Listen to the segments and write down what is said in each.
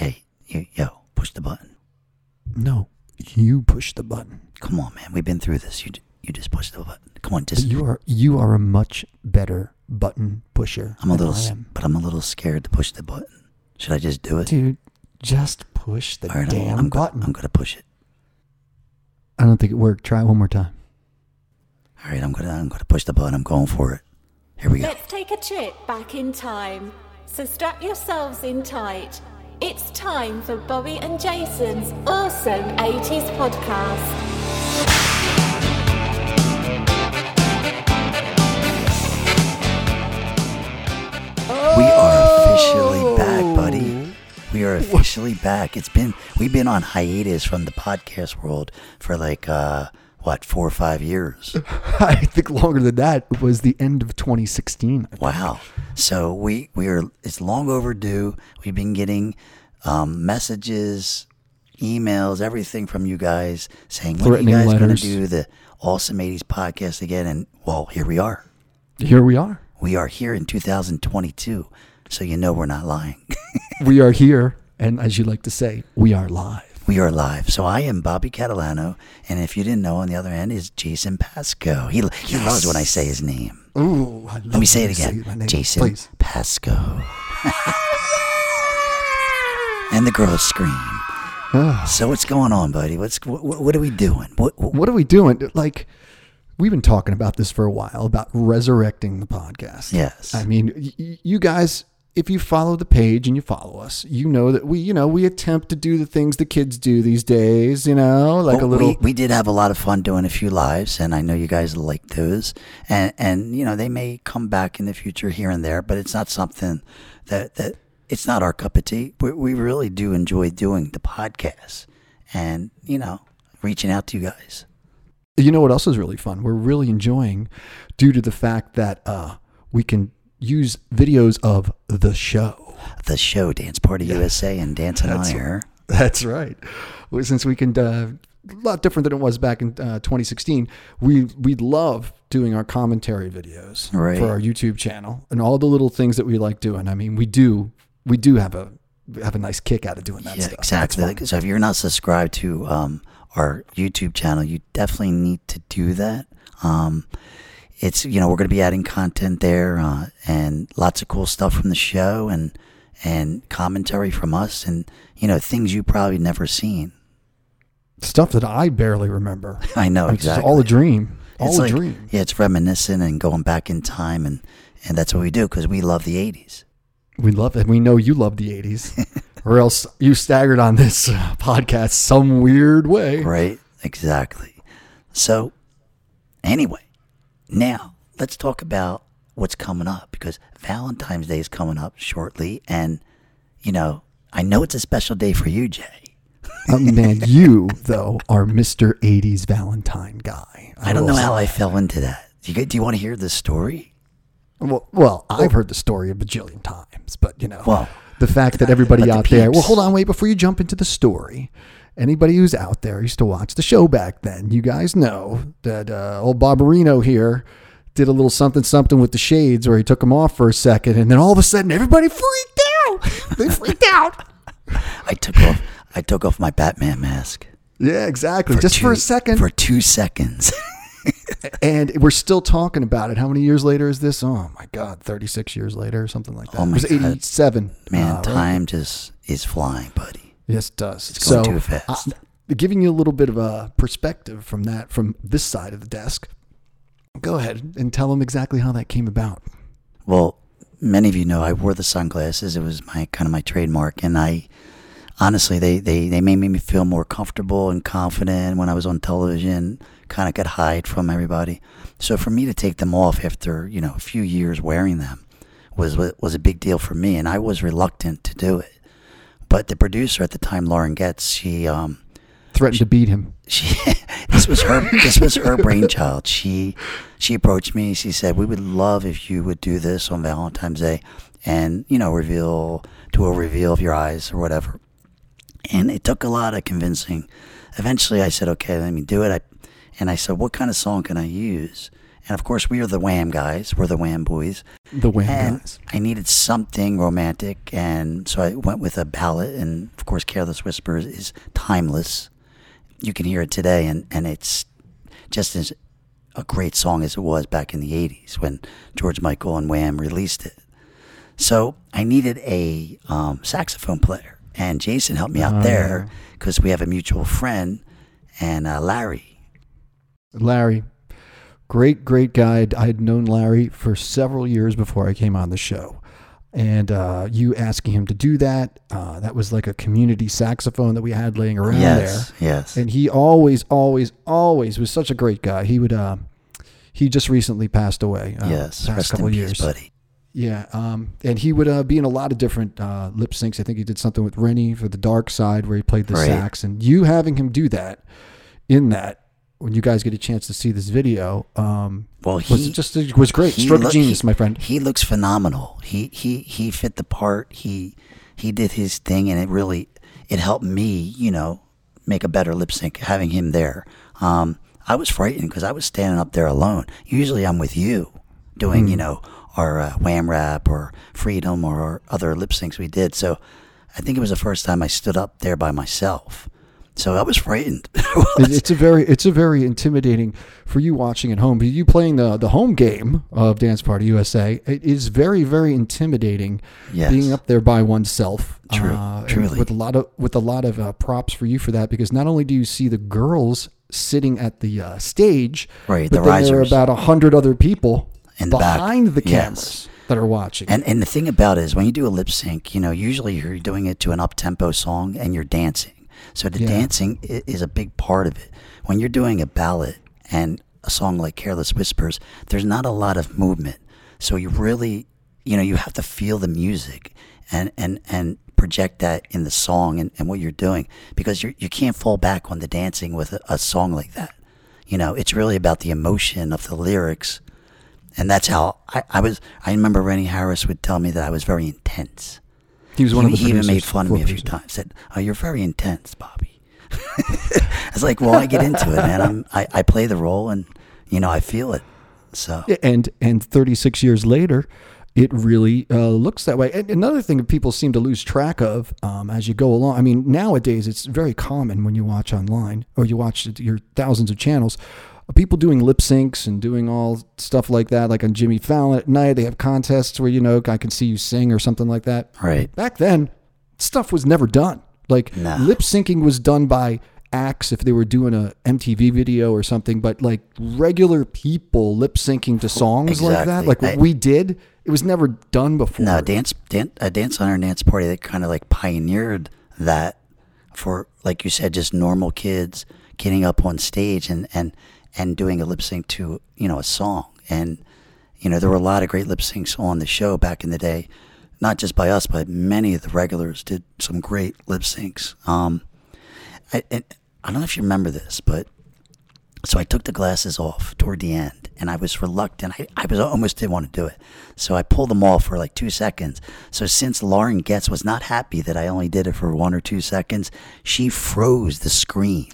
Jay, you, yo, push the button. No, you push the button. Come on, man. We've been through this. You you just push the button. Come on, just. You are you are a much better button pusher. I'm a than little, I s- am. but I'm a little scared to push the button. Should I just do it? dude. Just push the All right, I'm- damn I'm, go- button. I'm gonna push it. I don't think it worked. Try it one more time. All right, I'm gonna I'm gonna push the button. I'm going for it. Here we go. Let's take a trip back in time. So strap yourselves in tight. It's time for Bobby and Jason's awesome 80s podcast. We are officially back, buddy. We are officially back. It's been we've been on hiatus from the podcast world for like uh what four or five years. I think longer than that it was the end of 2016. Wow. So we we are it's long overdue. We've been getting um, messages, emails, everything from you guys saying when are you guys going to do the Awesome 80s podcast again? And well, here we are. Here we are. We are here in 2022. So you know we're not lying. We are here, and as you like to say, we are live. We are live. So I am Bobby Catalano, and if you didn't know, on the other end is Jason Pasco. He he loves when I say his name. Ooh, I Let me say it again. Jason please. Pasco. and the girls scream. Ah. So what's going on, buddy? What's what, what are we doing? What, what What are we doing? Like, we've been talking about this for a while about resurrecting the podcast. Yes. I mean, y- you guys, if you follow the page and you follow us, you know that we, you know, we attempt to do the things the kids do these days. You know, like a little. We, we did have a lot of fun doing a few lives, and I know you guys like those. And and you know they may come back in the future here and there, but it's not something that that it's not our cup of tea. We, we really do enjoy doing the podcast, and you know reaching out to you guys. You know what else is really fun? We're really enjoying due to the fact that uh, we can use videos of the show. The show Dance Party USA and Dance and That's I are That's right. Since we can, uh, a lot different than it was back in uh, 2016. We we love doing our commentary videos Right. for our YouTube channel and all the little things that we like doing. I mean, we do we do have a have a nice kick out of doing that Yeah, stuff. Exactly. So if you're not subscribed to um, our YouTube channel, you definitely need to do that. Um, it's you know we're going to be adding content there uh, and lots of cool stuff from the show and and commentary from us and you know things you probably never seen. Stuff that I barely remember. I know It's exactly. all a dream. All it's a like, dream. Yeah, it's reminiscent and going back in time and and that's what we do because we love the '80s. We love it. We know you love the 80s, or else you staggered on this uh, podcast some weird way. Right? Exactly. So, anyway, now let's talk about what's coming up because Valentine's Day is coming up shortly. And, you know, I know it's a special day for you, Jay. Uh, man, you, though, are Mr. 80s Valentine guy. I don't know how. I fell into that. Do you, do you want to hear the story? Well, well, I've heard the story a bajillion times, but, you know, Well, the fact that everybody the out there, well, hold on, wait, before you jump into the story. Anybody who's out there used to watch the show back then. You guys know that uh, old Barbarino here did a little something something with the shades where he took them off for a second, and then all of a sudden everybody freaked out. they freaked out. I took off. I took off my Batman mask. Yeah, exactly. Just for a second. For two seconds. and we're still talking about it. How many years later is this? Oh my God, 36 years later or something like that. Oh my it was God. 87. Man, Uh, right? time just is flying, buddy. Yes, it does. It's going so, too fast. uh, giving you a little bit of a perspective from that, from this side of the desk, go ahead and tell them exactly how that came about. Well, many of you know I wore the sunglasses. It was my kind of my trademark, and I honestly they they they made me feel more comfortable and confident when I was on television. Kind of could hide from everybody. So for me to take them off after you know a few years wearing them was was a big deal for me, and I was reluctant to do it. But the producer at the time, Lauren Getz, she um, Threatened to beat him. she this was her this was her brainchild. She she approached me. She said, "We would love if you would do this on Valentine's Day, and you know, reveal do a reveal of your eyes or whatever." And it took a lot of convincing. Eventually, I said, "Okay, let me do it." I and I said, "What kind of song can I use?" And of course, we are the Wham guys. We're the Wham boys. The Wham and guys. I needed something romantic, and so I went with a ballad. And of course, "Careless Whispers" is timeless. You can hear it today, and and it's just as a great song as it was back in the '80s when George Michael and Wham released it. So I needed a um, saxophone player, and Jason helped me out Oh, there because we have a mutual friend, and uh, Larry. Larry, great, great guy. I had known Larry for several years before I came on the show. And uh, you asking him to do that, uh, that was like a community saxophone that we had laying around Yes, there. yes. And he always, always, always was such a great guy. He would, uh, he just recently passed away. Uh, yes, past couple in of peace, years. buddy. Yeah, um, and he would uh, be in a lot of different uh, lip syncs. I think he did something with Rennie for the Dark Side, where he played the Right. sax. And you having him do that in that, when you guys get a chance to see this video, um, Well, was just it was great. he Stroke look- genius, he- my friend. He looks phenomenal. He he he fit the part. He he did his thing, and it really it helped me, you know, make a better lip sync having him there. Um, I was frightened because I was standing up there alone. Usually, I'm with you doing, Hmm. you know, our uh, wham rap or freedom or other lip syncs we did. So, I think it was the first time I stood up there by myself. So I was frightened. It- it's a very it's a very intimidating for you watching at home. You playing the the home game of Dance Party USA, it is very very intimidating. Yes. Being up there by oneself, True, uh, truly. with a lot of with a lot of uh, props for you for that because not only do you see the girls sitting at the uh, stage, Right, but the there are about a hundred other people In the behind the yes. cameras that are watching. And and the thing about it is when you do a lip sync, you know, usually you're doing it to an up tempo song and you're dancing. So the Yeah. dancing is a big part of it. When you're doing a ballad and a song like Careless Whispers, there's not a lot of movement. So you really, you know, you have to feel the music and and and project that in the song and, and what you're doing because you you can't fall back on the dancing with a, a song like that. You know, it's really about the emotion of the lyrics and that's how I, I was. I remember Rennie Harris would tell me that I was very intense. He was one he, of the he even made fun of me a few times. Said, "Oh, you're very intense, Bobby." I was like, "Well, I get into it, man. I'm, I I play the role, and you know, I feel it." So and and 36 years later it really uh, looks that way. And another thing that people seem to lose track of um, as you go along i mean nowadays it's very common when you watch online or you watch your thousands of channels people doing lip syncs and doing all stuff like that like on jimmy fallon at night they have contests where you know i can see you sing or something like that. Right, back then stuff was never done. Like No. lip syncing was done by acts if they were doing a mtv video or something but like regular people lip syncing to songs like that like what I- we did it was never done before no dance, dan a dance on our dance party. that kind of like pioneered that for, like you said, just normal kids getting up on stage and and and doing a lip sync to you know a song. And you know there were a lot of great lip syncs on the show back in the day, not just by us, but many of the regulars did some great lip syncs. Um, I, and I don't know if you remember this, but so I took the glasses off toward the end, and I was reluctant. I, I was almost didn't want to do it, so I pulled them off for like two seconds. So since Lauren Getz was not happy that I only did it for one or two seconds, she froze the screen.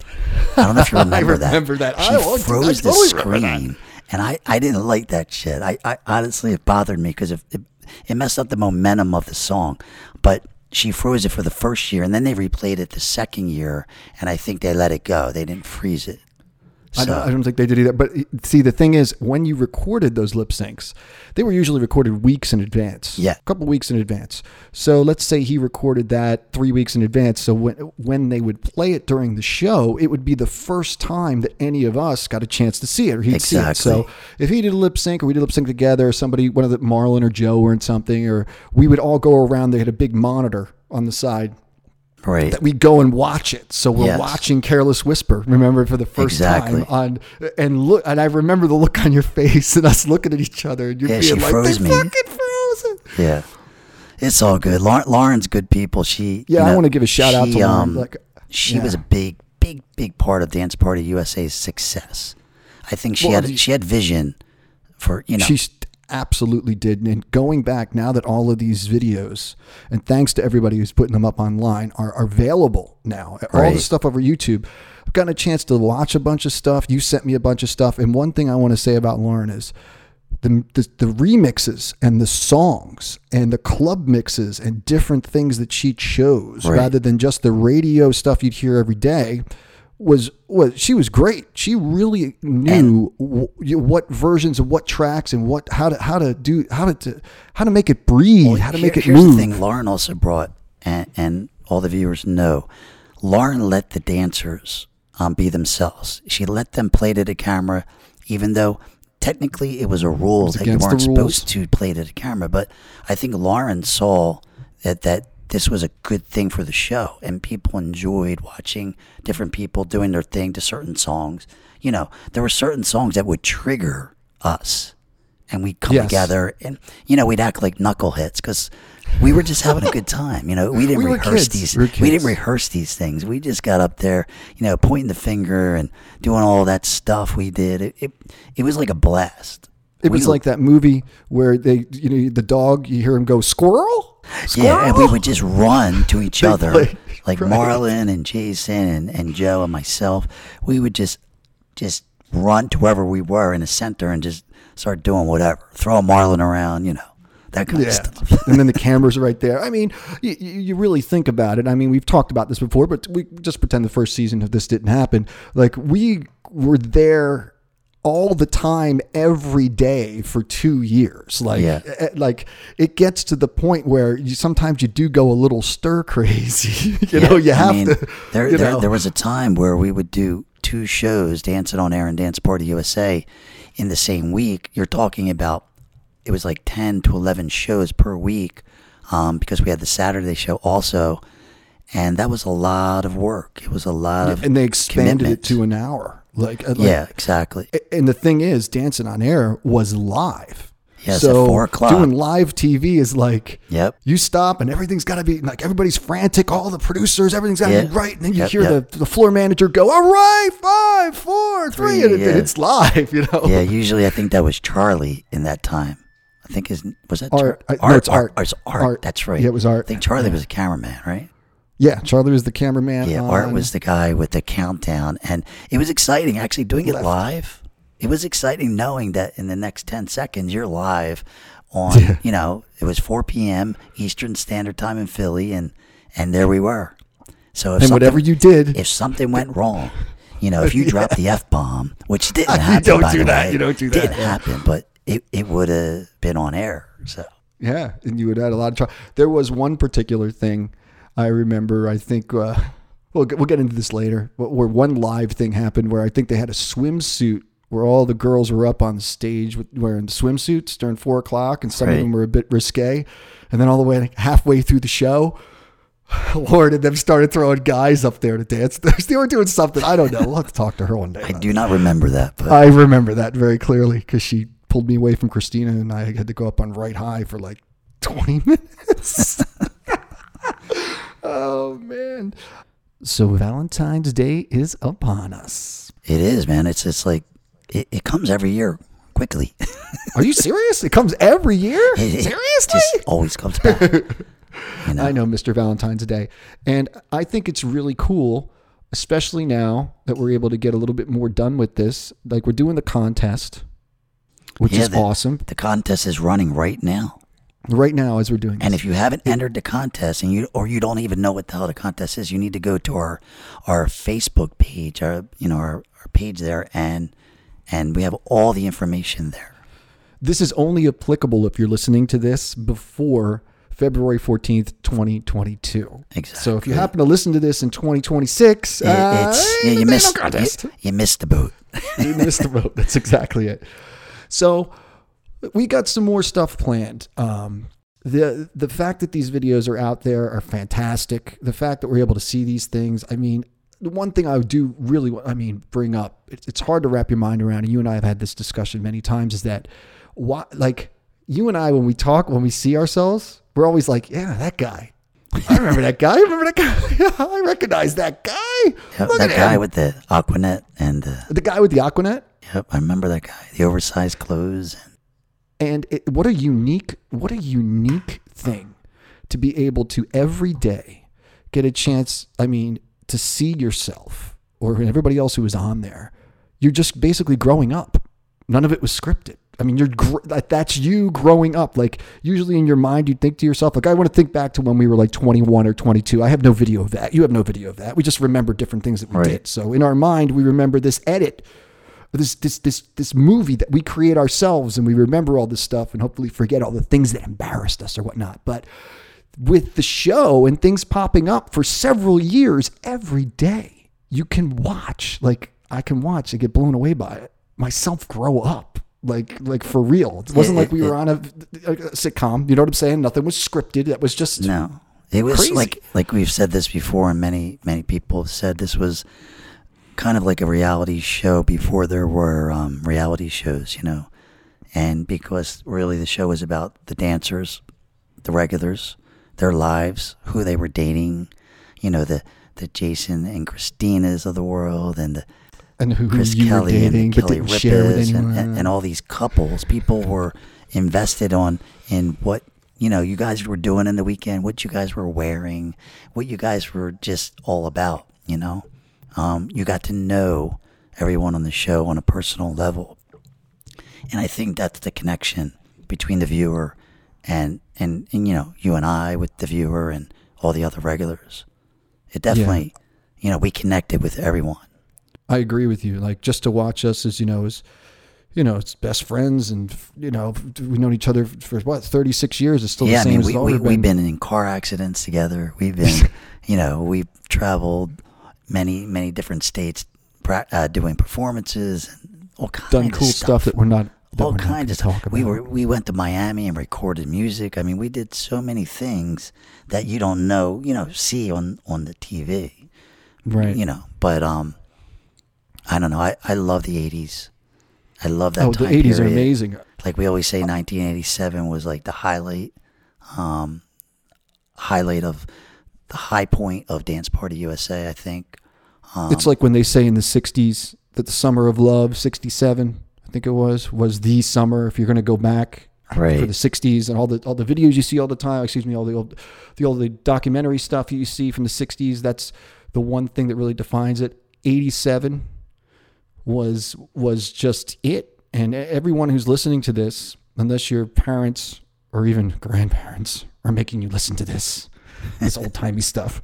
I don't know if you remember that. remember that. She I- I froze the totally screen, and I, I didn't like that shit. I, I honestly it bothered me because it, it it messed up the momentum of the song, but. She froze it for the first year, and then they replayed it the second year, and I think they let it go. They didn't freeze it. I don't, I don't think they did either. But see, the thing is, when you recorded those lip syncs, they were usually recorded weeks in advance. Yeah. a couple weeks in advance. So let's say he recorded that three weeks in advance. So when when they would play it during the show, it would be the first time that any of us got a chance to see it or he'd see it. So if he did a lip sync or we did a lip sync together, or somebody, one of the Marlon or Joe or something, or we would all go around. They had a big monitor on the side Right. that we go and watch it. So we're Yes. watching Careless Whisper. Remember for the first Exactly. time on and look and I remember the look on your face and us looking at each other and you're Yeah, being she like, froze they me." fucking frozen. Yeah. It's all good. Lauren's good people. She Yeah, you I wanna give a shout out to Lauren, um, like, she yeah. was a big, big, big part of Dance Party USA's success. I think she Well, had she had vision for you know She st- absolutely did. And going back now that all of these videos, and thanks to everybody who's putting them up online, are, are available now. All the stuff over YouTube. I've gotten a chance to watch a bunch of stuff. You sent me a bunch of stuff, and one thing I want to say about Lauren is the, the the remixes and the songs and the club mixes and different things that she chose Right. rather than just the radio stuff you'd hear every day was was she was great. She really knew w- what versions of what tracks and what how to how to do how to how to make it breathe, how to make it here's move. the thing Lauren also brought, and, and all the viewers know, Lauren let the dancers um, be themselves. She let them play to the camera, even though technically it was a rule that you weren't supposed to play to the camera. But I think Lauren saw that that this was a good thing for the show, and people enjoyed watching different people doing their thing to certain songs. You know, there were certain songs that would trigger us and we'd come Yes. together and you know we'd act like knuckleheads because we were just having a good time you know? We didn't We rehearse these We we didn't rehearse these things. We just got up there you know pointing the finger and doing all that stuff we did. It it, it was like a blast It We- was like that movie where they, you know, the dog, you hear him go, squirrel? yeah and we would just run to each other play- like right. marlon and jason and, and joe and myself we would just just run to wherever we were in the center and just start doing whatever throw marlon around you know that kind of stuff and then the cameras are right there. I mean, you, you really think about it. I mean, we've talked about this before, but we just pretend the first season of this didn't happen. Like we were there all the time, every day for two years. Like, Yeah. eh, like it gets to the point where you sometimes you do go a little stir crazy. you know, you I have mean, to. There, there, know. there was a time where we would do two shows, Dancing on Air and Dance Party USA, in the same week. You're talking about it was like ten to eleven shows per week, um, because we had the Saturday show also, and that was a lot of work. It was a lot of and they expanded commitment. it to an hour. Like, uh, like yeah, exactly. and the thing is, Dancing on Air was live. Yeah, so at four o'clock. doing live TV is like, Yep. you stop and everything's got to be like everybody's frantic. All the producers, everything's got to Yeah. be right, and then you Yep, hear yep. the the floor manager go, "All right, five, four, three, Three, and it- yeah. it's live. You know, Yeah, usually I think that was Charlie in that time. I think his was that Art. Char- I- no, it's Art. It's Art. Art. That's right. Yeah, it was Art. I think Charlie was a cameraman, right? Yeah. Charlie was the cameraman. Yeah, Art was the guy with the countdown, and it was exciting actually doing it live. It was exciting knowing that in the next ten seconds you're live on. Yeah. You know, it was 4 p.m. Eastern Standard Time in Philly, and and there we were. So if and whatever you did, if something went wrong, you know, if you dropped the f bomb, which didn't You happen, don't by do that. way, You don't do that, Didn't yeah. happen, but it it would have been on air. So Yeah, and you would have had a lot of trouble. There was one particular thing I remember. I think uh, we'll get, we'll get into this later. But where one live thing happened where I think they had a swimsuit where all the girls were up on stage with, wearing swimsuits during four o'clock, and some of them were a bit risque. And then all the way halfway through the show. Lord, and them started throwing guys up there to dance. They were doing something. I don't know. We'll have to talk to her one day. I do not remember that, but I remember that very clearly because she pulled me away from Christina and I had to go up on right high for like 20 minutes. Oh, man. So Valentine's Day is upon us. it is, man. It's it's like it, it comes every year quickly. Are you serious? It comes every year? It- it Seriously? just always comes back. You know? I know, Mr. Valentine's Day. And I think it's really cool, especially now that we're able to get a little bit more done with this. Like we're doing the contest, which Yeah, is the- awesome. The contest is running right now. Right now, as we're doing And this. if you haven't entered the contest and you or you don't even know what the hell the contest is, you need to go to our our Facebook page, our you know, our, our page there and and we have all the information there. This is only applicable if you're listening to this before February 14th, 2022. Exactly. So if you happen to listen to this in 2026, It- uh, it's yeah, you no missed contest. you, you missed the boat. you missed the boat. That's exactly it. So we got some more stuff planned. Um, the the fact that these videos are out there are fantastic. The fact that we're able to see these things. I mean, the one thing I would do really, I mean, bring up. It's, it's hard to wrap your mind around. And you and I have had this discussion many times. Is that what like you and I when we talk when we see ourselves, we're always like, yeah, that guy. I remember that guy. I remember that guy. I recognize that guy. Yep, Look that at guy him. with the Aquanet and uh, the guy with the Aquanet. yep, I remember that guy. The oversized clothes and And it, what a unique, what a unique thing to be able to every day get a chance. I mean, to see yourself or everybody else who was on there, you're just basically growing up. None of it was scripted. I mean, you're gr- that's you growing up. Like usually in your mind, you think to yourself, like I want to think back to when we were like 21 or 22. I have no video of that. You have no video of that. We just remember different things that we Right. did. So in our mind, we remember this edit, this this this this movie that we create ourselves, and we remember all this stuff, and hopefully forget all the things that embarrassed us or whatnot. But with the show and things popping up for several years every day, you can watch. Like I can watch and get blown away by it. Myself grow up. Like like for real. It wasn't like we it- were on a, a sitcom. You know what I'm saying? Nothing was scripted. That was just No, it was Crazy. like like we've said this before, and many many people have said this was kind of like a reality show before there were um, reality shows, you know, and because really the show was about the dancers, the regulars, their lives, who they were dating, you know, the the Jason and Christinas of the world, and the and who, Chris you Kelly were dating and Kelly didn't share with Ripa's anyone. and, and, and all these couples. People were invested on in what you know you guys were doing in the weekend, what you guys were wearing, what you guys were just all about. You know, um, you got to know everyone on the show on a personal level, and I think that's the connection between the viewer and and, and you know you and I with the viewer and all the other regulars. It definitely, you know, we connected with everyone. I agree with you. Like just to watch us as you know, as you know, it's best friends, and you know, we've known each other for what thirty six years. It's still yeah, the I same mean, as we, we, always we've been in car accidents together. We've been, you know, we've traveled many, many different states uh, doing performances and all kinds done of cool stuff. stuff that we're not. That all we're kinds of stuff. talk about. We were we went to Miami and recorded music. I mean, we did so many things that you don't know, you know, see on on the TV, right. you know. But um, I don't know. I I love the '80s. I love that oh, the time eighties are amazing. like we always say 1987 was like the highlight um highlight of the high point of dance party usa i think um, it's like when they say in the '60s that the summer of love '67, I think it was, was the summer. If you're going to go back Right. for the '60s and all the all the videos you see all the time, excuse me, all the old, the all the documentary stuff you see from the '60s. That's the one thing that really defines it. '87 was was just it, and everyone who's listening to this, unless your parents or even grandparents are making you listen to this, this old timey stuff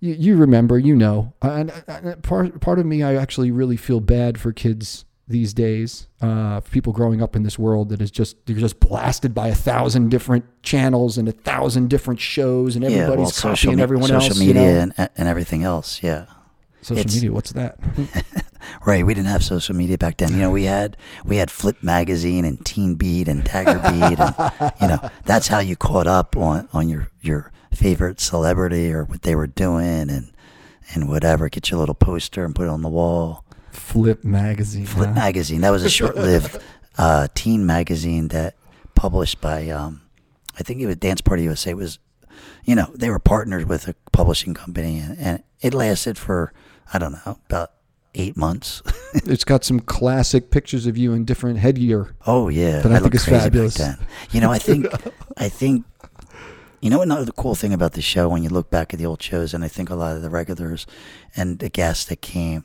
you, you remember, you know, uh, and, and part part of me, I actually really feel bad for kids these days, uh, for people growing up in this world that is just they're just blasted by a thousand different channels and a thousand different shows, and yeah everybody's well social, copying me- everyone social else. media you know? and, and everything else yeah social it's- media, what's that? right we didn't have social media back then you know we had we had flip magazine and teen beat and Tiger Beat and you know that's how you caught up on on your your favorite celebrity or what they were doing and and whatever get your little poster and put it on the wall Flip magazine. Flip huh? magazine. That was a short-lived uh, teen magazine that published by, um, I think it was Dance Party USA. It was, you know, they were partnered with a publishing company, and, and it lasted for I don't know about eight months. It's got some classic pictures of you in different headgear. oh yeah, That I think looked is fabulous. You know, I think, I think. You know another cool thing about the show when you look back at the old shows, and I think a lot of the regulars and the guests that came,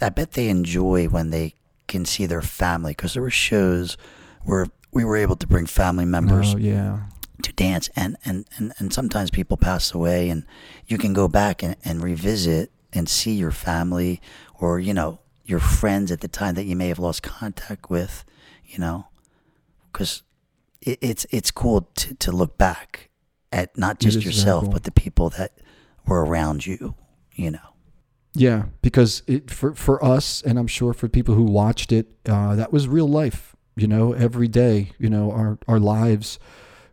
I bet they enjoy when they can see their family because there were shows where we were able to bring family members Oh yeah, to dance and, and, and, and sometimes people pass away and you can go back and, and revisit and see your family or you know your friends at the time that you may have lost contact with you know? Because it, it's it's cool to, to look back at not just yourself cool. but the people that were around you you know Yeah, because it for for us, and I'm sure for people who watched it, uh, that was real life. You know, every day. You know, our our lives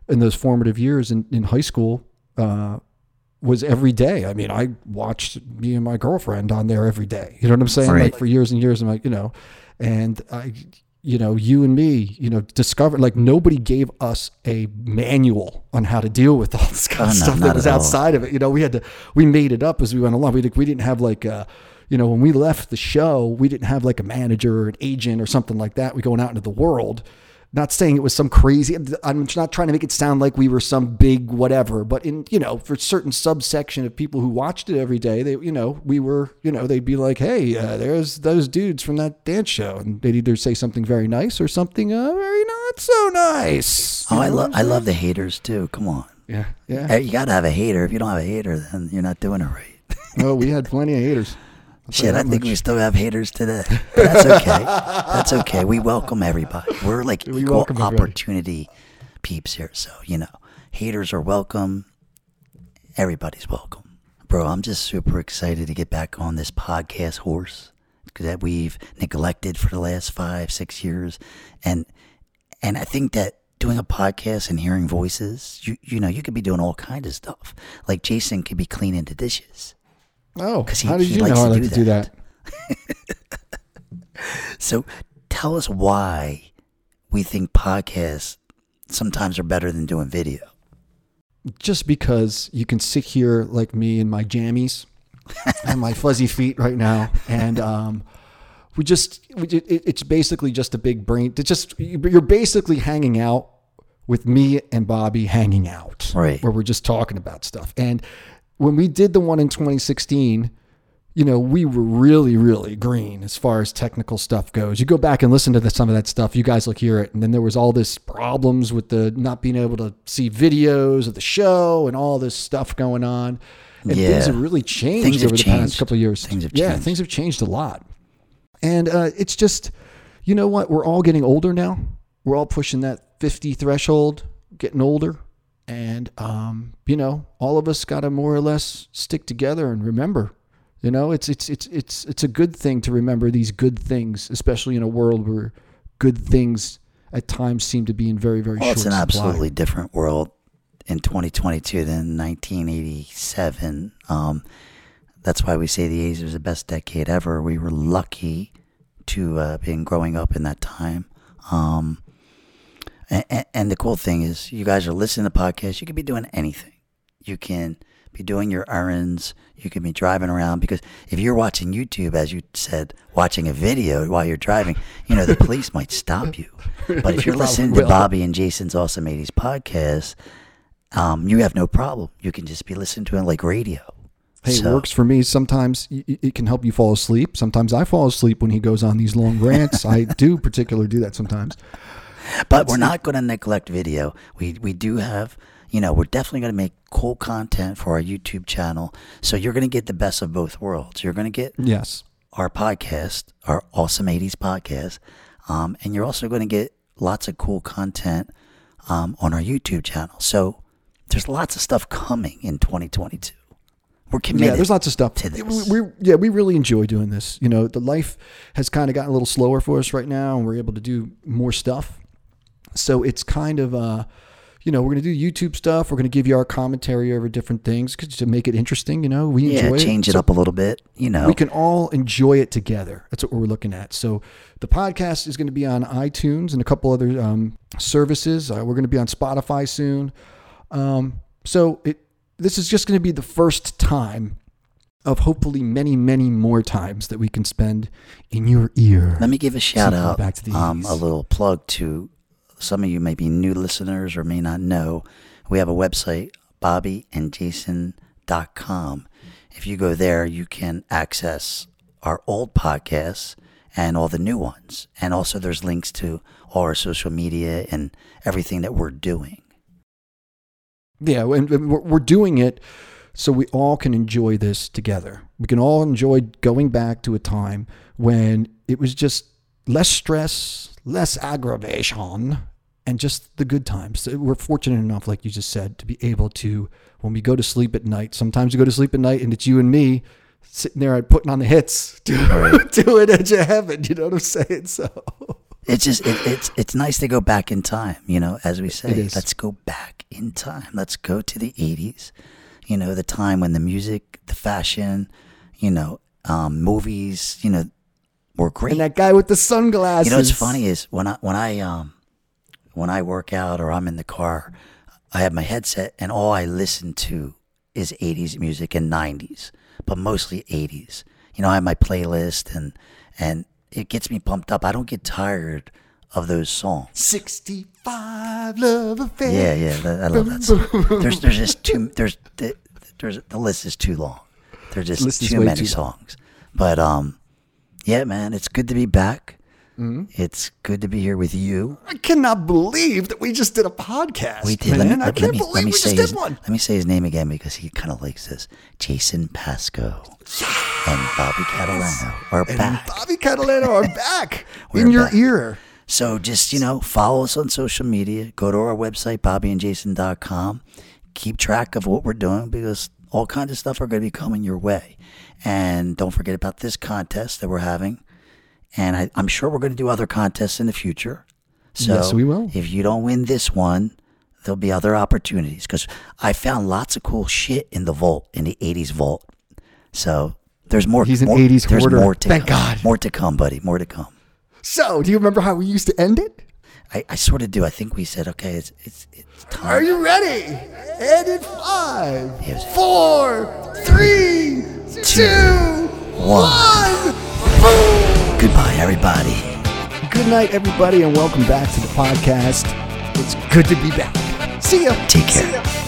in those formative years in in high school uh, was every day. I mean, I watched me and my girlfriend on there every day. You know what I'm saying? Right. Like for years and years. I'm like, you know, and I. You know, you and me, you know, discovered like nobody gave us a manual on how to deal with all this kind Oh, of no, stuff that was at all. outside of it. You know, we had to, we made it up as we went along. We, we didn't have like, uh, you know, when we left the show, we didn't have like a manager or an agent or something like that. We going out into the world not saying it was some crazy. I'm not trying to make it sound like we were some big whatever, but in you know, for certain subsection of people who watched it every day, they you know we were you know they'd be like, hey, uh, there's those dudes from that dance show, and they'd either say something very nice or something uh, very not so nice. Oh, You I know love I love the haters too. Come on, Yeah, yeah. Hey, you gotta have a hater. If you don't have a hater, then you're not doing it right. oh, we had plenty of haters. I'll tell you Shit, I think much. we still have haters today. But that's okay. that's okay. We welcome everybody. We're like We equal welcome everybody. opportunity peeps here. So, you know, haters are welcome. Everybody's welcome. Bro, I'm just super excited to get back on this podcast horse that we've neglected for the last five, six years. And and I think that doing a podcast and hearing voices, you you know, you could be doing all kinds of stuff. Like Jason could be cleaning the dishes. Oh, 'Cause he- how did he you know I to like do to do that. that? So tell us why we think podcasts sometimes are better than doing video. Just because you can sit here like me in my jammies and my fuzzy feet right now, and um, we just we, it, it's basically just a big brain. It's just you're basically hanging out with me and Bobby hanging out, Right. Where we're just talking about stuff. And when we did the one in 2016, you know, we were really, really green as far as technical stuff goes. You go back and listen to the, some of that stuff, you guys will hear it. And then there was all this problems with the not being able to see videos of the show and all this stuff going on. And Yeah. things have really changed Things over the past couple of years. Things have yeah, changed. things have changed a lot. And uh, it's just, you know what? We're all getting older now. We're all pushing that 50 threshold, getting older. And, um, you know, all of us got to more or less stick together and remember, you know, it's, it's, it's, it's, it's a good thing to remember these good things, especially in a world where good things at times seem to be in very, very Well, short it's an supply. absolutely different world in 2022 than 1987. Um, that's why we say the 80s was the best decade ever. We were lucky to uh, been growing up in that time. Um, and, and the cool thing is, you guys are listening to podcasts. You could be doing anything. You can be doing your errands. You can be driving around because if you're watching YouTube, as you said, watching a video while you're driving, you know the police might stop you. But if you're listening to. Bobby and Jason's Awesome 80s podcast, um, you have no problem. You can just be listening to it like radio. Hey, it works for me. Sometimes it can help you fall asleep. Sometimes I fall asleep when he goes on these long rants. I do particularly do that sometimes. But we're not going to neglect video. We we do have, you know, we're definitely going to make cool content for our YouTube channel. So you're going to get the best of both worlds. You're going to get Yes. our podcast, our Awesome 80s podcast, um, and you're also going to get lots of cool content um, on our YouTube channel. So there's lots of stuff coming in 2022. We're committed. Yeah, there's lots of stuff. to We, this. we, yeah, we really enjoy doing this. You know, the life has kind of gotten a little slower for us right now, and we're able to do more stuff. So it's kind of, uh, you know, we're going to do YouTube stuff. We're going to give you our commentary over different things 'cause to make it interesting. You know, we yeah, enjoy change it So up a little bit. You know, we can all enjoy it together. That's what we're looking at. So the podcast is going to be on iTunes and a couple other um, services. Uh, we're going to be on Spotify soon. Um, so it this is just going to be the first time of hopefully many, many more times that we can spend in your ear. Let me give a shout out, back to the um, a little plug to some of you may be new listeners or may not know. We have a website, bobbyandjason.com. If you go there, you can access our old podcasts and all the new ones. And also there's links to all our social media and everything that we're doing. Yeah, and we're doing it so we all can enjoy this together. We can all enjoy going back to a time when it was just less stress, less aggravation, and just the good times. We're fortunate enough, like you just said, to be able to, when we go to sleep at night, sometimes you go to sleep at night and it's you and me sitting there and putting on the hits to, to an edge of heaven. You know what I'm saying? So. It's just it, it's it's nice to go back in time, you know, as we say. Let's go back in time. Let's go to the '80s, you know, the time when the music, the fashion, you know, um, movies, you know, were great. And that guy with the sunglasses. You know what's funny is when I when I um when I work out or I'm in the car, I have my headset and all I listen to is 80s music and 90s, but mostly 80s. You know, I have my playlist and and it gets me pumped up. I don't get tired of those songs. 65 love affair. Yeah, yeah, I love that song. There's there's just too there's the- there's the list is too long. There's just is too many too songs. But um, yeah, man, it's good to be back. Mm-hmm. It's good to be here with you. I cannot believe that we just did a podcast. We did. Man. Let me, I let, can't me, believe we just his, did one. let me say his name again because he kind of likes this. Jason Pasco and Bobby Catalano are And back. Bobby Catalano are back in your back. ear. So just, you know, follow us on social media. Go to our website, bobbyandjason.com. Keep track of what we're doing because all kinds of stuff are going to be coming your way. And don't forget about this contest that we're having. And I, I'm sure we're going to do other contests in the future. So Yes, we will. if you don't win this one, there'll be other opportunities because I found lots of cool shit in the vault, in the 80s vault. So there's more. He's an more, 80s there's hoarder. More to Thank come. God. More to come, buddy. More to come. So, do you remember how we used to end it? I, I sort of do. I think we said, okay, it's it's it's time. Are you ready? And in five, Yes. four, three, two, one. one. Goodbye, everybody. Good night, everybody, and welcome back to the podcast. It's good to be back. See ya. Take care.